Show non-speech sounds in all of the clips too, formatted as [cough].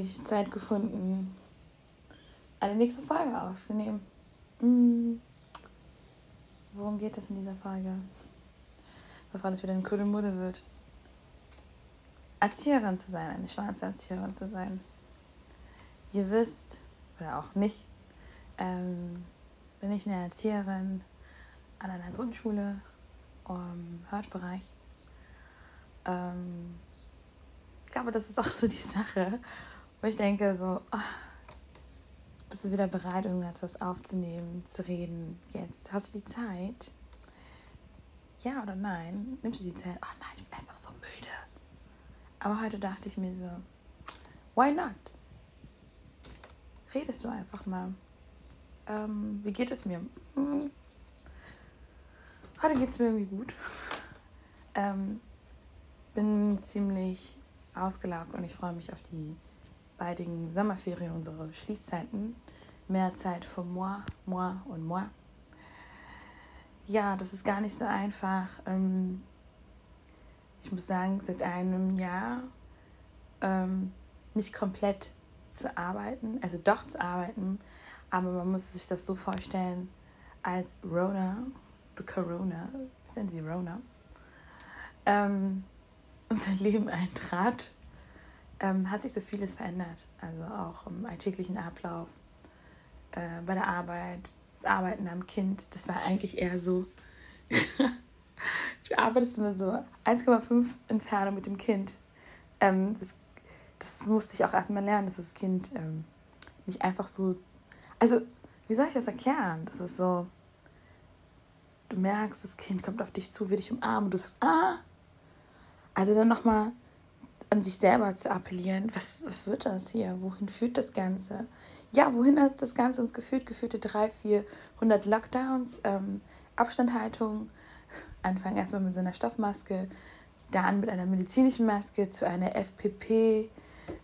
ich Zeit gefunden, eine nächste Folge aufzunehmen. Hm. Worum geht es in dieser Folge? Bevor das wieder ein Kuddelmuddel wird. Erzieherin zu sein, eine schwarze Erzieherin zu sein. Ihr wisst, oder auch nicht, ähm, bin ich eine Erzieherin an einer Grundschule im Hörtbereich. Ähm, ich glaube, das ist auch so die Sache, wo ich denke, so, oh, bist du wieder bereit, irgendetwas aufzunehmen, zu reden? Jetzt hast du die Zeit? Ja oder nein? Nimmst du die Zeit? Oh nein, ich bin einfach so müde. Aber heute dachte ich mir so, why not? Redest du einfach mal. Ähm, wie geht es mir? Hm. Heute geht es mir irgendwie gut. Ähm, bin ziemlich ausgelaugt und ich freue mich auf die baldigen Sommerferien, unsere Schließzeiten. Mehr Zeit für moi, moi und moi. Ja, das ist gar nicht so einfach. Ähm, ich muss sagen, seit einem Jahr ähm, nicht komplett zu arbeiten, also doch zu arbeiten, aber man muss sich das so vorstellen, als Rona, the Corona, nennen sie Rona, ähm, unser Leben eintrat, ähm, hat sich so vieles verändert. Also auch im alltäglichen Ablauf, äh, bei der Arbeit, das Arbeiten am Kind. Das war eigentlich eher so, [laughs] du arbeitest nur so 1,5 Entfernung mit dem Kind. Ähm, das, das musste ich auch erstmal lernen, dass das Kind ähm, nicht einfach so. Also, wie soll ich das erklären? Das ist so, du merkst, das Kind kommt auf dich zu, will dich umarmen und du sagst, ah! Also dann nochmal an sich selber zu appellieren, was, was wird das hier? Wohin führt das Ganze? Ja, wohin hat das Ganze uns geführt? Geführte 300, 400 Lockdowns, ähm, Abstandhaltung, Anfang erstmal mit so einer Stoffmaske, dann mit einer medizinischen Maske zu einer FPP,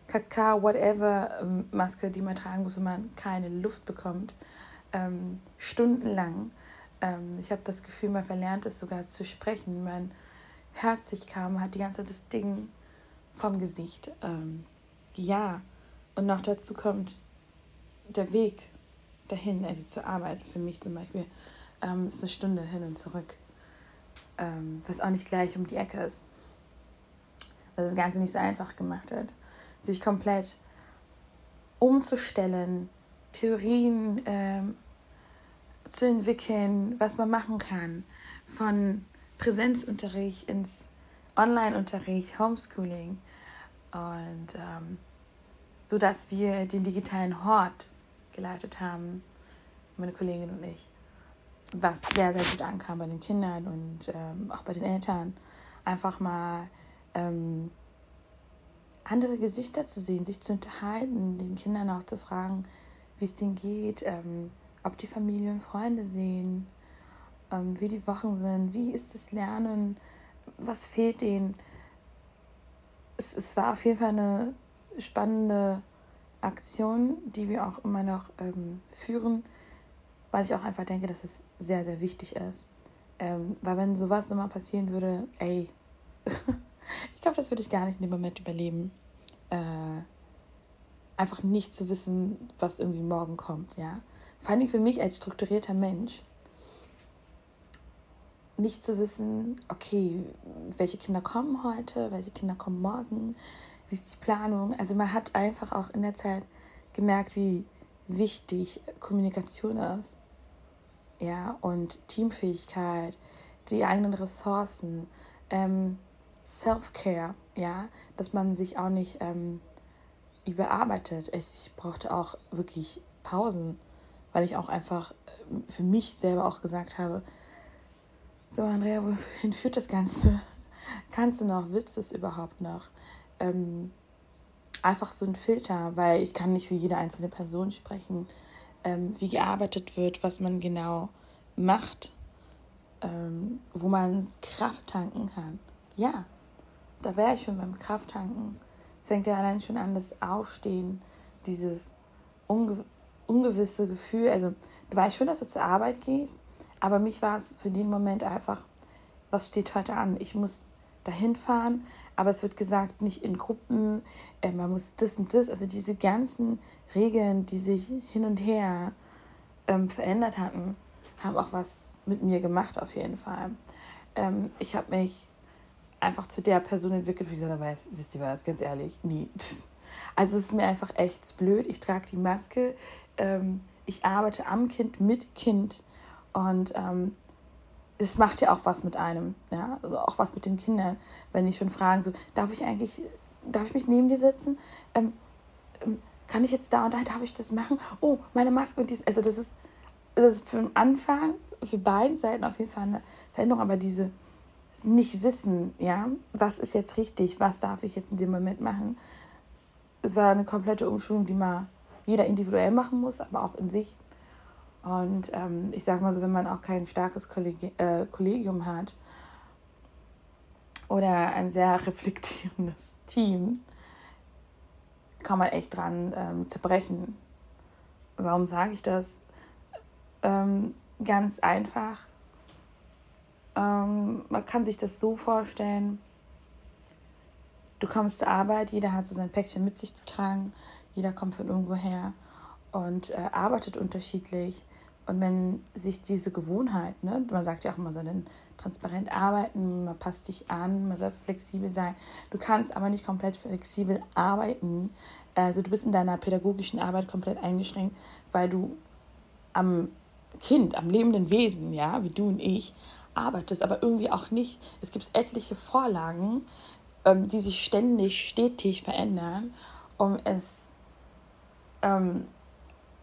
KK, whatever ähm, Maske, die man tragen muss, wenn man keine Luft bekommt. Ähm, stundenlang. Ähm, ich habe das Gefühl, man verlernt es sogar zu sprechen. Man hört sich kaum, hat die ganze Zeit das Ding vom Gesicht. Ähm, ja, und noch dazu kommt der Weg dahin, also zur Arbeit für mich zum Beispiel, ähm, ist eine Stunde hin und zurück, ähm, was auch nicht gleich um die Ecke ist. Was das Ganze nicht so einfach gemacht hat, sich komplett umzustellen, Theorien ähm, zu entwickeln, was man machen kann, von Präsenzunterricht ins Online-Unterricht, Homeschooling und ähm, so dass wir den digitalen Hort geleitet haben, meine Kollegin und ich, was sehr, sehr gut ankam bei den Kindern und ähm, auch bei den Eltern, einfach mal ähm, andere Gesichter zu sehen, sich zu unterhalten, den Kindern auch zu fragen, wie es denen geht, ähm, ob die Familie und Freunde sehen, ähm, wie die Wochen sind, wie ist das Lernen, was fehlt ihnen. Es, es war auf jeden Fall eine spannende Aktion, die wir auch immer noch ähm, führen, weil ich auch einfach denke, dass es sehr, sehr wichtig ist. Ähm, weil wenn sowas nochmal passieren würde, ey, [laughs] ich glaube, das würde ich gar nicht in dem Moment überleben. Äh, einfach nicht zu wissen, was irgendwie morgen kommt, ja. Vor allem für mich als strukturierter Mensch nicht zu wissen, okay, welche Kinder kommen heute, welche Kinder kommen morgen, wie ist die Planung. Also man hat einfach auch in der Zeit gemerkt, wie wichtig Kommunikation ist. Ja, und Teamfähigkeit, die eigenen Ressourcen, ähm, Self-Care, ja, dass man sich auch nicht ähm, überarbeitet. Ich brauchte auch wirklich Pausen, weil ich auch einfach äh, für mich selber auch gesagt habe, so, Andrea, wohin führt das Ganze? [laughs] Kannst du noch? Willst du es überhaupt noch? Ähm, einfach so ein Filter, weil ich kann nicht für jede einzelne Person sprechen, ähm, wie gearbeitet wird, was man genau macht, ähm, wo man Kraft tanken kann. Ja, da wäre ich schon beim Krafttanken. Es fängt ja allein schon an, das Aufstehen, dieses unge ungewisse Gefühl. Also, du weißt schon, dass du zur Arbeit gehst, aber mich war es für den Moment einfach, was steht heute an? Ich muss dahin fahren, aber es wird gesagt, nicht in Gruppen, äh, man muss das und das, also diese ganzen Regeln, die sich hin und her ähm, verändert hatten, haben auch was mit mir gemacht auf jeden Fall. Ähm, ich habe mich einfach zu der Person entwickelt, wie gesagt habe, wisst ihr was, ganz ehrlich, nie. [laughs] Also es ist mir einfach echt blöd. Ich trage die Maske, ähm, ich arbeite am Kind, mit Kind und ähm, es macht ja auch was mit einem, ja, also auch was mit den Kindern, wenn ich schon fragen, so, darf ich eigentlich, darf ich mich neben dir setzen? Ähm, ähm, kann ich jetzt da und da, darf ich das machen? Oh, meine Maske und dies, also das ist, das ist für den Anfang, für beiden Seiten auf jeden Fall eine Veränderung, aber diese nicht wissen, ja, was ist jetzt richtig, was darf ich jetzt in dem Moment machen. Es war eine komplette Umschulung, die mal jeder individuell machen muss, aber auch in sich. Und ähm, ich sag mal so, wenn man auch kein starkes Kollegi äh, Kollegium hat oder ein sehr [laughs] reflektierendes Team, kann man echt dran ähm, zerbrechen. Warum sage ich das? Ähm, ganz einfach. Ähm, man kann sich das so vorstellen, du kommst zur Arbeit, jeder hat so sein Päckchen mit sich zu tragen, jeder kommt von irgendwo her und äh, arbeitet unterschiedlich. Und wenn sich diese Gewohnheit, ne, man sagt ja auch immer, man soll transparent arbeiten, man passt sich an, man soll flexibel sein. Du kannst aber nicht komplett flexibel arbeiten. Also du bist in deiner pädagogischen Arbeit komplett eingeschränkt, weil du am Kind, am lebenden Wesen, ja, wie du und ich, arbeitest, aber irgendwie auch nicht. Es gibt etliche Vorlagen, ähm, die sich ständig, stetig verändern, um es ähm,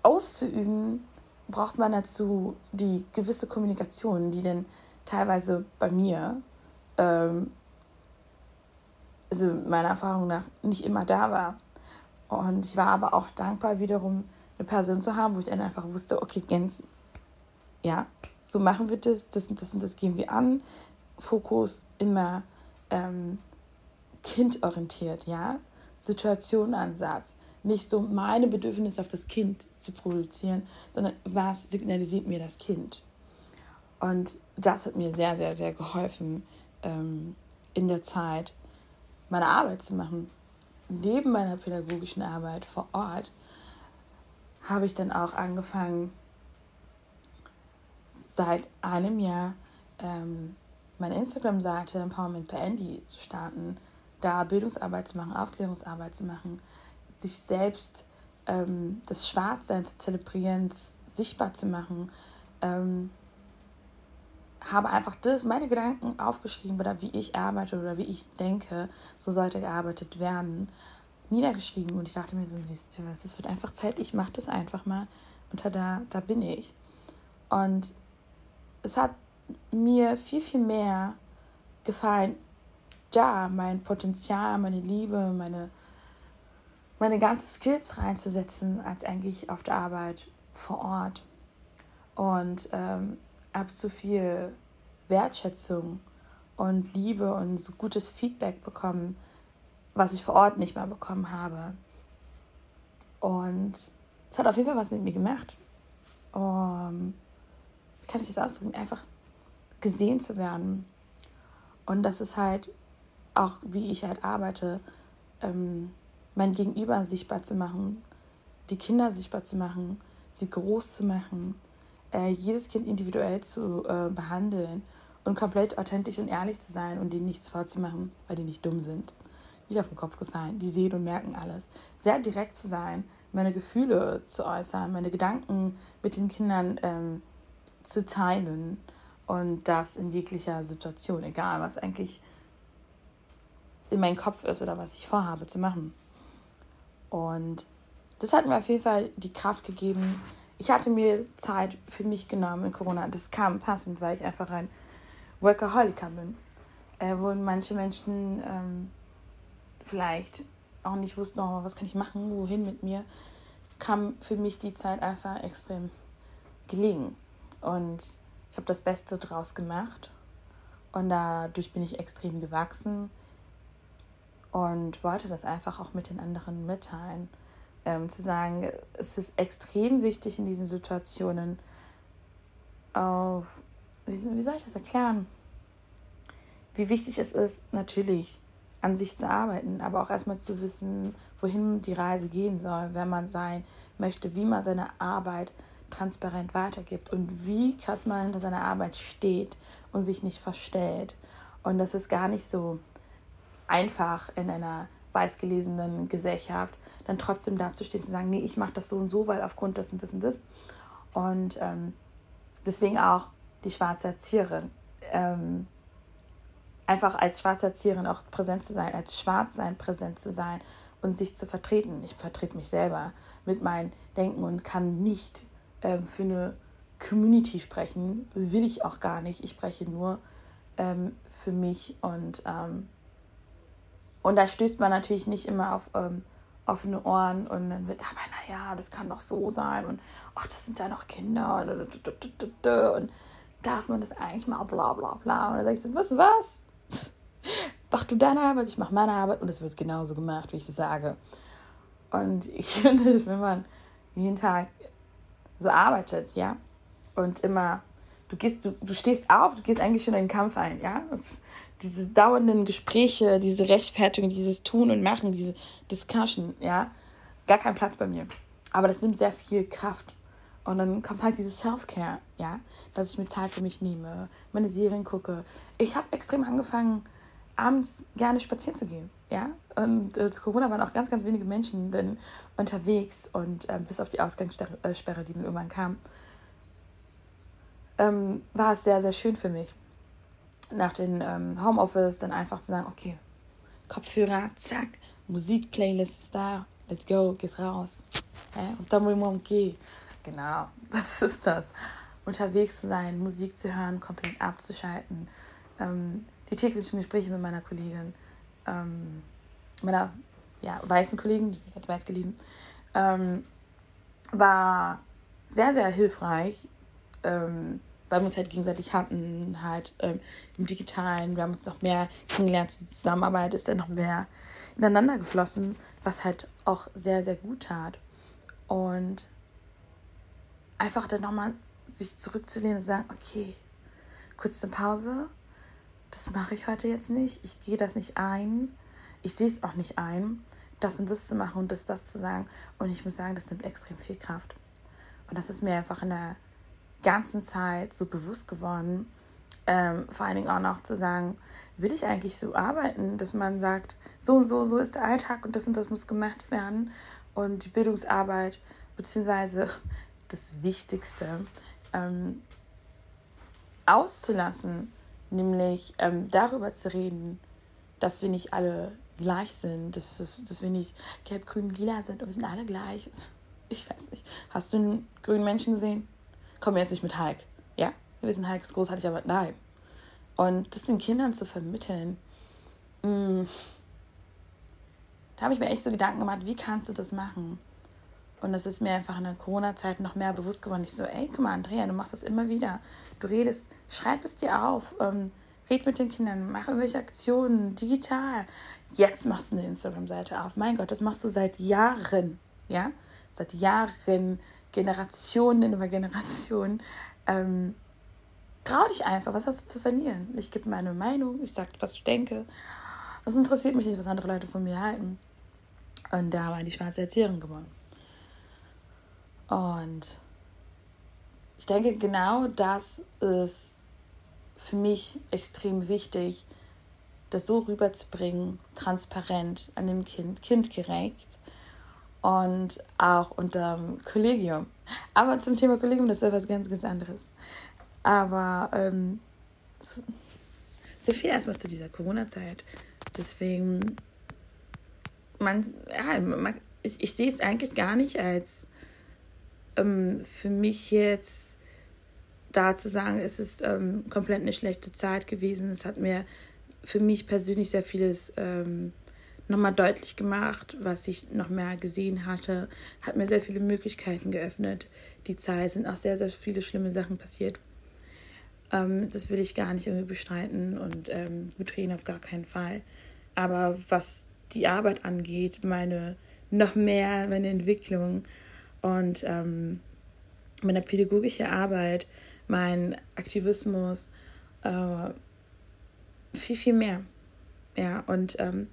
auszuüben, braucht man dazu die gewisse Kommunikation, die denn teilweise bei mir, ähm, also meiner Erfahrung nach, nicht immer da war. Und ich war aber auch dankbar, wiederum eine Person zu haben, wo ich dann einfach wusste, okay, ganz, ja, so machen wir das, das und das und das gehen wir an. Fokus immer ähm, kindorientiert, ja. Situationenansatz nicht so meine Bedürfnisse auf das Kind zu produzieren, sondern was signalisiert mir das Kind. Und das hat mir sehr, sehr, sehr geholfen, ähm, in der Zeit meine Arbeit zu machen. Neben meiner pädagogischen Arbeit vor Ort habe ich dann auch angefangen, seit einem Jahr ähm, meine Instagram-Seite Empowerment per Andy zu starten, da Bildungsarbeit zu machen, Aufklärungsarbeit zu machen, sich selbst ähm, das Schwarzsein zu zelebrieren, sichtbar zu machen. Ähm, habe einfach das, meine Gedanken aufgeschrieben oder wie ich arbeite oder wie ich denke, so sollte gearbeitet werden, niedergeschrieben. Und ich dachte mir so, wisst ihr was, es wird einfach Zeit, ich mache das einfach mal. Und da, da bin ich. Und es hat mir viel, viel mehr gefallen, da mein Potenzial, meine Liebe, meine meine ganzen Skills reinzusetzen, als eigentlich auf der Arbeit vor Ort. Und ähm, habe so viel Wertschätzung und Liebe und so gutes Feedback bekommen, was ich vor Ort nicht mehr bekommen habe. Und es hat auf jeden Fall was mit mir gemacht. Um, wie kann ich das ausdrücken? Einfach gesehen zu werden. Und das ist halt auch, wie ich halt arbeite, ähm, mein Gegenüber sichtbar zu machen, die Kinder sichtbar zu machen, sie groß zu machen, äh, jedes Kind individuell zu äh, behandeln und komplett authentisch und ehrlich zu sein und denen nichts vorzumachen, weil die nicht dumm sind. Nicht auf den Kopf gefallen, die sehen und merken alles. Sehr direkt zu sein, meine Gefühle zu äußern, meine Gedanken mit den Kindern ähm, zu teilen und das in jeglicher Situation, egal was eigentlich in meinem Kopf ist oder was ich vorhabe zu machen. Und das hat mir auf jeden Fall die Kraft gegeben. Ich hatte mir Zeit für mich genommen in Corona. Das kam passend, weil ich einfach ein Workaholiker bin. Äh, wo manche Menschen ähm, vielleicht auch nicht wussten, oh, was kann ich machen, wohin mit mir, kam für mich die Zeit einfach extrem gelegen. Und ich habe das Beste draus gemacht. Und dadurch bin ich extrem gewachsen und wollte das einfach auch mit den anderen mitteilen. Ähm, zu sagen, es ist extrem wichtig in diesen Situationen auf, wie, wie soll ich das erklären? wie wichtig es ist, natürlich an sich zu arbeiten, aber auch erstmal zu wissen, wohin die Reise gehen soll, wer man sein möchte, wie man seine Arbeit transparent weitergibt und wie krass man hinter seiner Arbeit steht und sich nicht verstellt. Und das ist gar nicht so einfach in einer weißgelesenen Gesellschaft, dann trotzdem dazustehen, zu sagen, nee, ich mache das so und so, weil aufgrund des und des und des. Und ähm, deswegen auch die schwarze Erzieherin. Ähm, einfach als schwarze Erzieherin auch präsent zu sein, als Schwarzsein präsent zu sein und sich zu vertreten. Ich vertrete mich selber mit meinem Denken und kann nicht ähm, für eine Community sprechen. will ich auch gar nicht. Ich spreche nur ähm, für mich und, ähm, und da stößt man natürlich nicht immer auf ähm, offene Ohren und dann wird, aber naja, das kann doch so sein und ach, das sind ja noch Kinder und, darf man das eigentlich mal bla bla bla. Und dann sag ich so, was, was? [laughs] Mach du deine Arbeit, ich mach meine Arbeit und es wird genauso gemacht, wie ich das sage. Und [laughs] ich finde, wenn man jeden Tag so arbeitet, ja, und immer, du gehst, du, du stehst auf, du gehst eigentlich schon in den Kampf ein, ja, und diese dauernden Gespräche, diese Rechtfertigung, dieses Tun und Machen, diese Discussion, ja, gar kein Platz bei mir. Aber das nimmt sehr viel Kraft. Und dann kommt halt dieses Self-Care, ja, dass ich mir Zeit für mich nehme, meine Serien gucke. Ich habe extrem angefangen, abends gerne spazieren zu gehen, ja. Und äh, zu Corona waren auch ganz, ganz wenige Menschen dann unterwegs und äh, bis auf die Ausgangssperre, äh, die dann irgendwann kam, ähm, war es sehr, sehr schön für mich. Nach dem ähm, Homeoffice dann einfach zu sagen, okay, Kopfhörer, zack, Musik-Playlist ist da, let's go, geh's raus. Ja, und dann mal okay. Genau, [laughs] das ist das. Unterwegs zu sein, Musik zu hören, komplett abzuschalten. Ähm, die täglichen Gespräche mit meiner Kollegin, ähm, meiner ja, weißen Kollegin, die ich als weiß gelesen, ähm, war sehr, sehr hilfreich, ähm, weil wir uns halt gegenseitig hatten, halt ähm, im Digitalen. Wir haben uns noch mehr kennengelernt. Die Zusammenarbeit ist dann noch mehr ineinander geflossen, was halt auch sehr, sehr gut tat. Und einfach dann nochmal sich zurückzulehnen und sagen, okay, kurz eine Pause, das mache ich heute jetzt nicht, ich gehe das nicht ein, ich sehe es auch nicht ein, das und das zu machen und das, das zu sagen. Und ich muss sagen, das nimmt extrem viel Kraft. Und das ist mir einfach in der ganzen Zeit so bewusst geworden, ähm, vor allen Dingen auch noch zu sagen, will ich eigentlich so arbeiten, dass man sagt, so und so, so ist der Alltag und das und das muss gemacht werden. Und die Bildungsarbeit, beziehungsweise [laughs] das Wichtigste, ähm, auszulassen, nämlich ähm, darüber zu reden, dass wir nicht alle gleich sind, dass, dass, dass wir nicht gelb, grün, lila sind und wir sind alle gleich. [laughs] Ich weiß nicht. Hast du einen grünen Menschen gesehen? Komm jetzt nicht mit Hulk. Ja? Wir wissen, Hulk ist großartig, aber nein. Und das den Kindern zu vermitteln, mh, mm, da habe ich mir echt so Gedanken gemacht, wie kannst du das machen? Und das ist mir einfach in der Corona-Zeit noch mehr bewusst geworden. Ich so, ey, guck mal, Andrea, du machst das immer wieder. Du redest, schreib es dir auf, ähm, red mit den Kindern, mach irgendwelche Aktionen, digital. Jetzt machst du eine Instagram-Seite auf. Mein Gott, das machst du seit Jahren, ja? Seit Jahren, Generationen über Generationen. Ähm, trau dich einfach, was hast du zu verlieren? Ich gebe meine Meinung, ich sage, was ich denke. Das interessiert mich nicht, was andere Leute von mir halten. Und da war die schwarze Erzieherin geworden. Und ich denke, genau das ist für mich extrem wichtig, das so rüberzubringen, transparent an dem Kind, kindgerecht und auch unter dem Kollegium. Aber zum Thema Kollegium, das wäre was ganz, ganz anderes. Aber ähm, so viel erstmal zu dieser Corona-Zeit. Deswegen, man, ja, man, ich, ich sehe es eigentlich gar nicht als ähm, für mich jetzt da zu sagen, es ist ähm, komplett eine schlechte Zeit gewesen. Es hat mir für mich persönlich sehr vieles ähm, nochmal deutlich gemacht, was ich noch mehr gesehen hatte, hat mir sehr viele Möglichkeiten geöffnet. Die Zeit sind auch sehr, sehr viele schlimme Sachen passiert. Ähm, das will ich gar nicht irgendwie bestreiten und ähm, betreten auf gar keinen Fall. Aber was die Arbeit angeht, meine noch mehr, meine Entwicklung, und ähm, meine pädagogische Arbeit, mein Aktivismus, äh, viel, viel mehr. Ja, und ähm,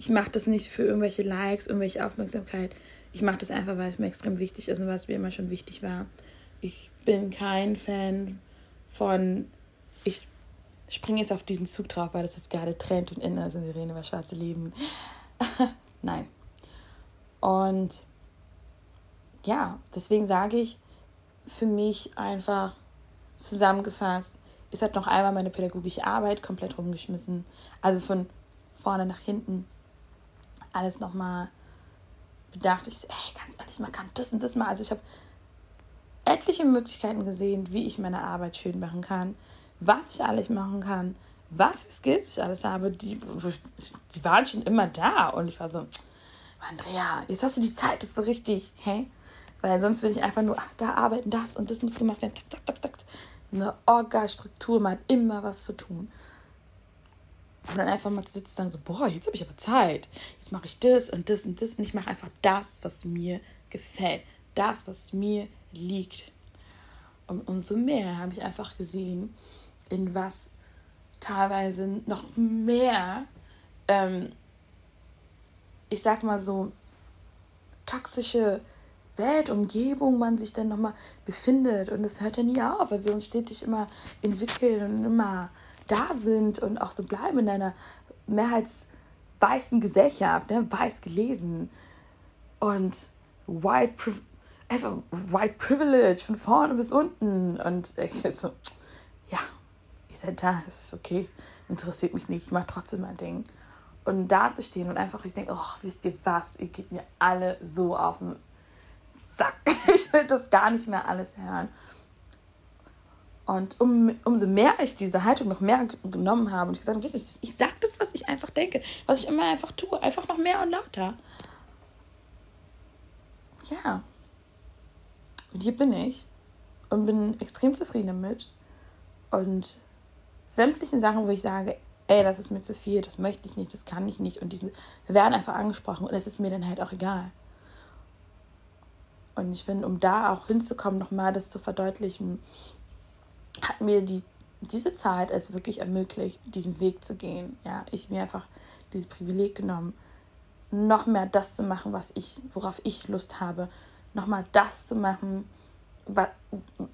ich mache das nicht für irgendwelche Likes, irgendwelche Aufmerksamkeit. Ich mache das einfach, weil es mir extrem wichtig ist und was mir immer schon wichtig war. Ich bin kein Fan von, ich springe jetzt auf diesen Zug drauf, weil das jetzt gerade Trend und in ist und wir reden über schwarze Leben. [laughs] Nein. Und ja, deswegen sage ich für mich einfach zusammengefasst, ist halt noch einmal meine pädagogische Arbeit komplett rumgeschmissen. Also von vorne nach hinten alles nochmal bedacht. Ich so, ey, ganz ehrlich, man kann das und das mal. Also ich habe etliche Möglichkeiten gesehen, wie ich meine Arbeit schön machen kann, was ich alles machen kann, was für Skills ich alles habe. Die, die waren schon immer da. Und ich war so, Andrea, jetzt hast du die Zeit, das ist so richtig, hä? Weil sonst will ich einfach nur, ach, da arbeiten, das und das muss gemacht werden. Tak, tak, tak, tak. Eine Orga-Struktur, man hat immer was zu tun. Und dann einfach mal sitzt dann so, boah, jetzt habe ich aber Zeit. Jetzt mache ich das und das und das und ich mache einfach das, was mir gefällt. Das, was mir liegt. Und umso mehr habe ich einfach gesehen, in was teilweise noch mehr, ähm, ich sag mal so, toxische Weltumgebung man sich dann nochmal befindet. Und es hört ja nie auf, weil wir uns stetig immer entwickeln und immer da sind und auch so bleiben in einer mehrheitsweißen Gesellschaft, ne? weiß gelesen und white, einfach white privilege von vorne bis unten. Und ich so, ja, ihr seid da, ist okay, interessiert mich nicht, ich mache trotzdem mein Ding. Und da zu stehen und einfach, ich denke, oh, wisst ihr was, ihr geht mir alle so auf den Sack. [laughs] Ich will das gar nicht mehr alles hören. Und um, umso mehr ich diese Haltung noch mehr genommen habe und ich gesagt habe, ich sage das, was ich einfach denke, was ich immer einfach tue, einfach noch mehr und lauter. Ja. Und hier bin ich und bin extrem zufrieden damit. Und sämtlichen Sachen, wo ich sage, ey, das ist mir zu viel, das möchte ich nicht, das kann ich nicht. Und diese werden einfach angesprochen und es ist mir dann halt auch egal. Und ich finde, um da auch hinzukommen, nochmal das zu verdeutlichen, hat mir die, diese Zeit es wirklich ermöglicht, diesen Weg zu gehen. Ja, ich mir einfach dieses Privileg genommen, noch mehr das zu machen, was ich, worauf ich Lust habe, nochmal das zu machen, was,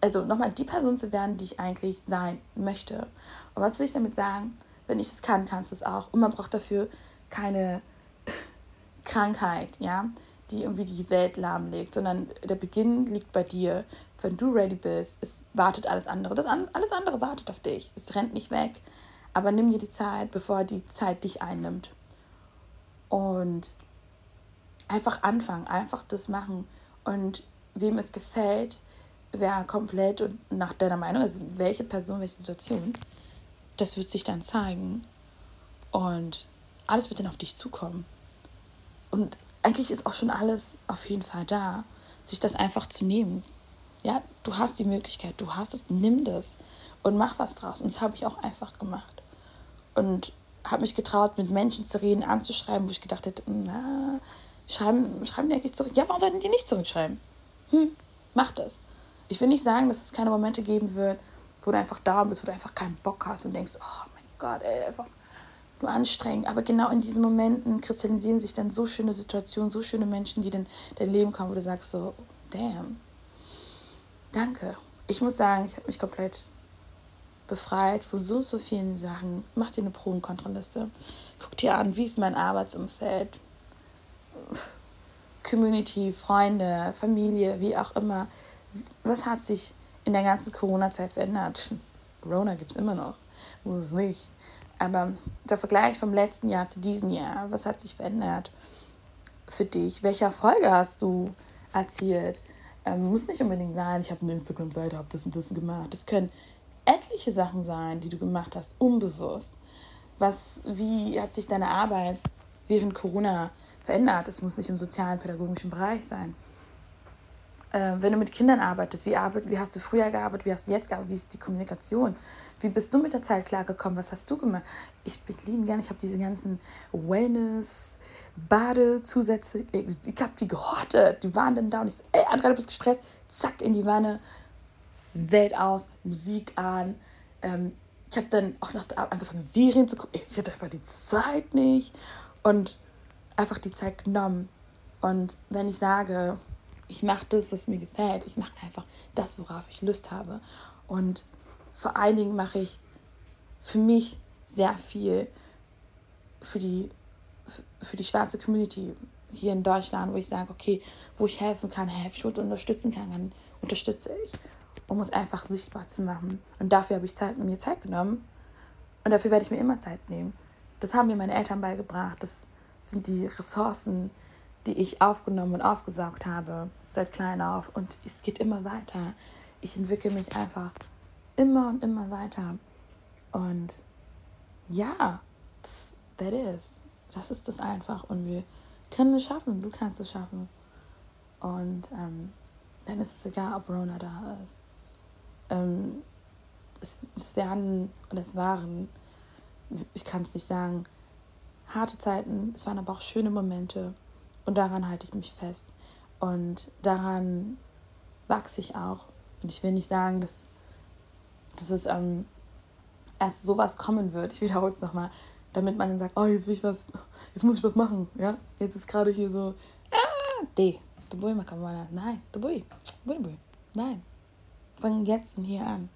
also nochmal die Person zu werden, die ich eigentlich sein möchte. Und was will ich damit sagen? Wenn ich es kann, kannst du es auch. Und man braucht dafür keine [laughs] Krankheit, ja die irgendwie die Welt lahmlegt, sondern der Beginn liegt bei dir. Wenn du ready bist, es wartet alles andere. Das an, alles andere wartet auf dich. Es rennt nicht weg. Aber nimm dir die Zeit, bevor die Zeit dich einnimmt. Und einfach anfangen, einfach das machen. Und wem es gefällt, wer komplett und nach deiner Meinung, also welche Person, welche Situation, das wird sich dann zeigen. Und alles wird dann auf dich zukommen. Und eigentlich ist auch schon alles auf jeden Fall da, sich das einfach zu nehmen. Ja, du hast die Möglichkeit, du hast es, nimm das und mach was draus. Und das habe ich auch einfach gemacht. Und habe mich getraut, mit Menschen zu reden, anzuschreiben, wo ich gedacht hätte, na, schreiben, schreiben die eigentlich zurück? Ja, warum sollten die nicht zurückschreiben? Hm, mach das. Ich will nicht sagen, dass es keine Momente geben wird, wo du einfach da bist, wo du einfach keinen Bock hast und denkst, oh mein Gott, ey, einfach nur anstrengend. Aber genau in diesen Momenten kristallisieren sich dann so schöne Situationen, so schöne Menschen, die in dein Leben kommen, wo du sagst so, damn, danke. Ich muss sagen, ich habe mich komplett befreit von so, so vielen Sachen. Mach dir eine Pro- und Kontraliste. Guck dir an, wie ist mein Arbeitsumfeld, Community, Freunde, Familie, wie auch immer. Was hat sich in der ganzen Corona-Zeit verändert? Corona gibt es immer noch, muss es nicht. Aber der Vergleich vom letzten Jahr zu diesem Jahr, was hat sich verändert für dich? Welche Erfolge hast du erzielt? Ähm, muss nicht unbedingt sein, ich habe eine Instagram-Seite, habe das und das gemacht. Es können etliche Sachen sein, die du gemacht hast, unbewusst. Was, wie hat sich deine Arbeit während Corona verändert? Es muss nicht im sozialen, pädagogischen Bereich sein äh, wenn du mit Kindern arbeitest, wie, arbeit, wie hast du früher gearbeitet, wie hast du jetzt gearbeitet, wie ist die Kommunikation, wie bist du mit der Zeit klargekommen, was hast du gemacht? Ich bin lieben gern, ich habe diese ganzen Wellness, Badezusätze, ich, ich habe die gehortet, die waren dann da und ich so, ey, Andrea, du bist gestresst, zack, in die Wanne, Welt aus, Musik an, ähm, ich habe dann auch noch angefangen, Serien zu gucken. Ich hatte einfach die Zeit nicht und einfach die Zeit genommen. Und wenn ich sage, ich mache das, was mir gefällt, ich mache einfach das, worauf ich Lust habe. Und vor allen Dingen mache ich für mich sehr viel für die, für die schwarze Community hier in Deutschland, wo ich sage, okay, wo ich helfen kann, helfe ich, wo ich unterstützen kann, dann unterstütze ich, um uns einfach sichtbar zu machen. Und dafür habe ich Zeit, mir Zeit genommen und dafür werde ich mir immer Zeit nehmen. Das haben mir meine Eltern beigebracht. Das sind die Ressourcen, die ich aufgenommen und aufgesaugt habe seit klein auf. Und es geht immer weiter. Ich entwickle mich einfach immer und immer weiter. Und ja, that is. Das ist das einfach. Und wir können es schaffen. Du kannst es schaffen. Und ähm, dann ist es egal, ob Rona da ist. Ähm, es, es werden und es waren, ich kann es nicht sagen, harte Zeiten, es waren aber auch schöne Momente. Und daran halte ich mich fest. Und daran wachse ich auch. Und ich will nicht sagen, dass, dass es ähm, erst sowas kommen wird. Ich wiederhole es nochmal, damit man dann sagt, oh, jetzt will ich was, jetzt muss ich was machen. Ja, jetzt ist gerade hier so, ah, D, du boi makamana. Nein, du boi, boi, boi. Nein, fang jetzt und hier an.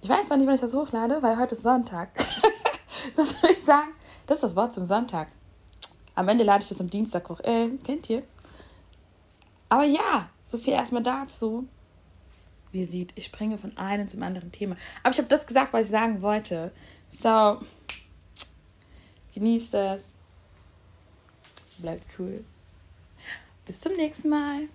Ich weiß zwar nicht, wann ich das hochlade, weil heute ist Sonntag. [laughs] das würde ich sagen, das ist das Wort zum Sonntag. Am Ende lade ich das am Dienstag hoch. Äh, kennt ihr? Aber ja, so viel erstmal dazu. Wie ihr seht, ich springe von einem zum anderen Thema. Aber ich habe das gesagt, was ich sagen wollte. So, genießt das. Bleibt cool. Bis zum nächsten Mal.